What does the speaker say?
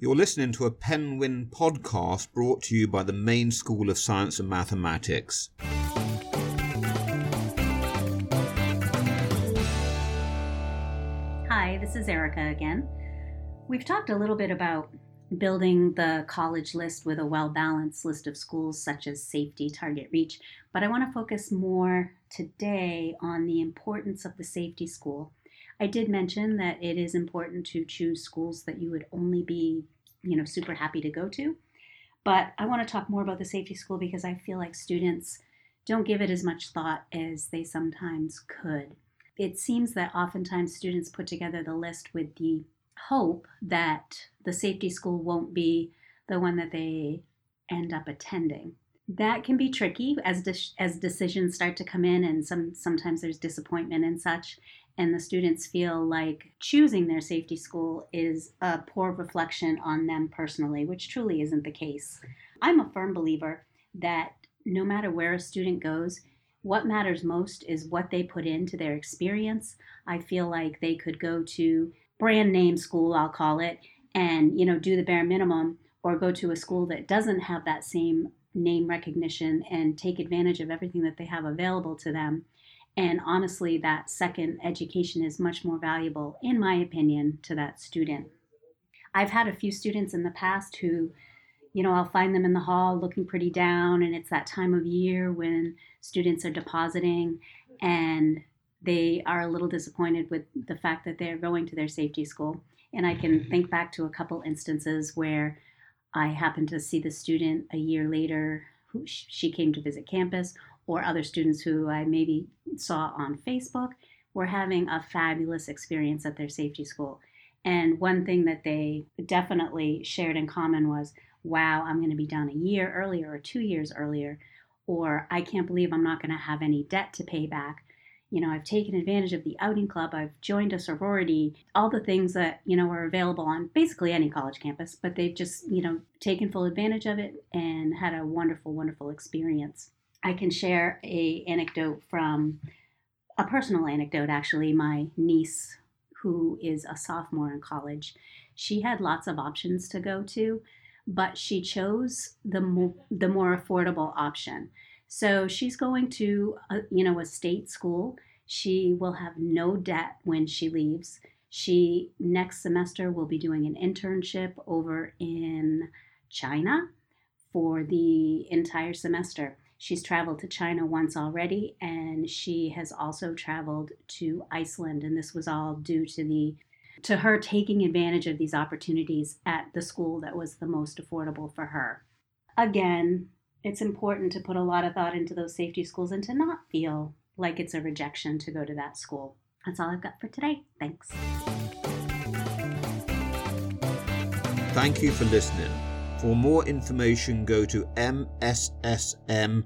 You're listening to a Penguin podcast brought to you by the Maine School of Science and Mathematics. Hi, this is Erica again. We've talked a little bit about building the college list with a well balanced list of schools such as safety, target, reach, but I want to focus more today on the importance of the safety school I did mention that it is important to choose schools that you would only be, you know, super happy to go to. But I want to talk more about the safety school because I feel like students don't give it as much thought as they sometimes could. It seems that oftentimes students put together the list with the hope that the safety school won't be the one that they end up attending. That can be tricky as de- as decisions start to come in, and some sometimes there's disappointment and such and the students feel like choosing their safety school is a poor reflection on them personally, which truly isn't the case. I'm a firm believer that no matter where a student goes, what matters most is what they put into their experience. I feel like they could go to brand name school, I'll call it, and you know, do the bare minimum or go to a school that doesn't have that same name recognition and take advantage of everything that they have available to them and honestly, that second education is much more valuable, in my opinion, to that student. I've had a few students in the past who, you know, I'll find them in the hall looking pretty down, and it's that time of year when students are depositing and they are a little disappointed with the fact that they're going to their safety school. And I can mm-hmm. think back to a couple instances where I happened to see the student a year later who she came to visit campus or other students who I maybe saw on Facebook were having a fabulous experience at their safety school. And one thing that they definitely shared in common was, wow, I'm going to be done a year earlier or two years earlier, or I can't believe I'm not going to have any debt to pay back. You know, I've taken advantage of the outing club, I've joined a sorority, all the things that, you know, are available on basically any college campus, but they've just, you know, taken full advantage of it and had a wonderful, wonderful experience. I can share a anecdote from a personal anecdote actually. My niece who is a sophomore in college she had lots of options to go to but she chose the more, the more affordable option. So she's going to a, you know a state school. She will have no debt when she leaves. She next semester will be doing an internship over in China for the entire semester She's traveled to China once already, and she has also traveled to Iceland. And this was all due to the to her taking advantage of these opportunities at the school that was the most affordable for her. Again, it's important to put a lot of thought into those safety schools and to not feel like it's a rejection to go to that school. That's all I've got for today. Thanks. Thank you for listening. For more information, go to mssm.org.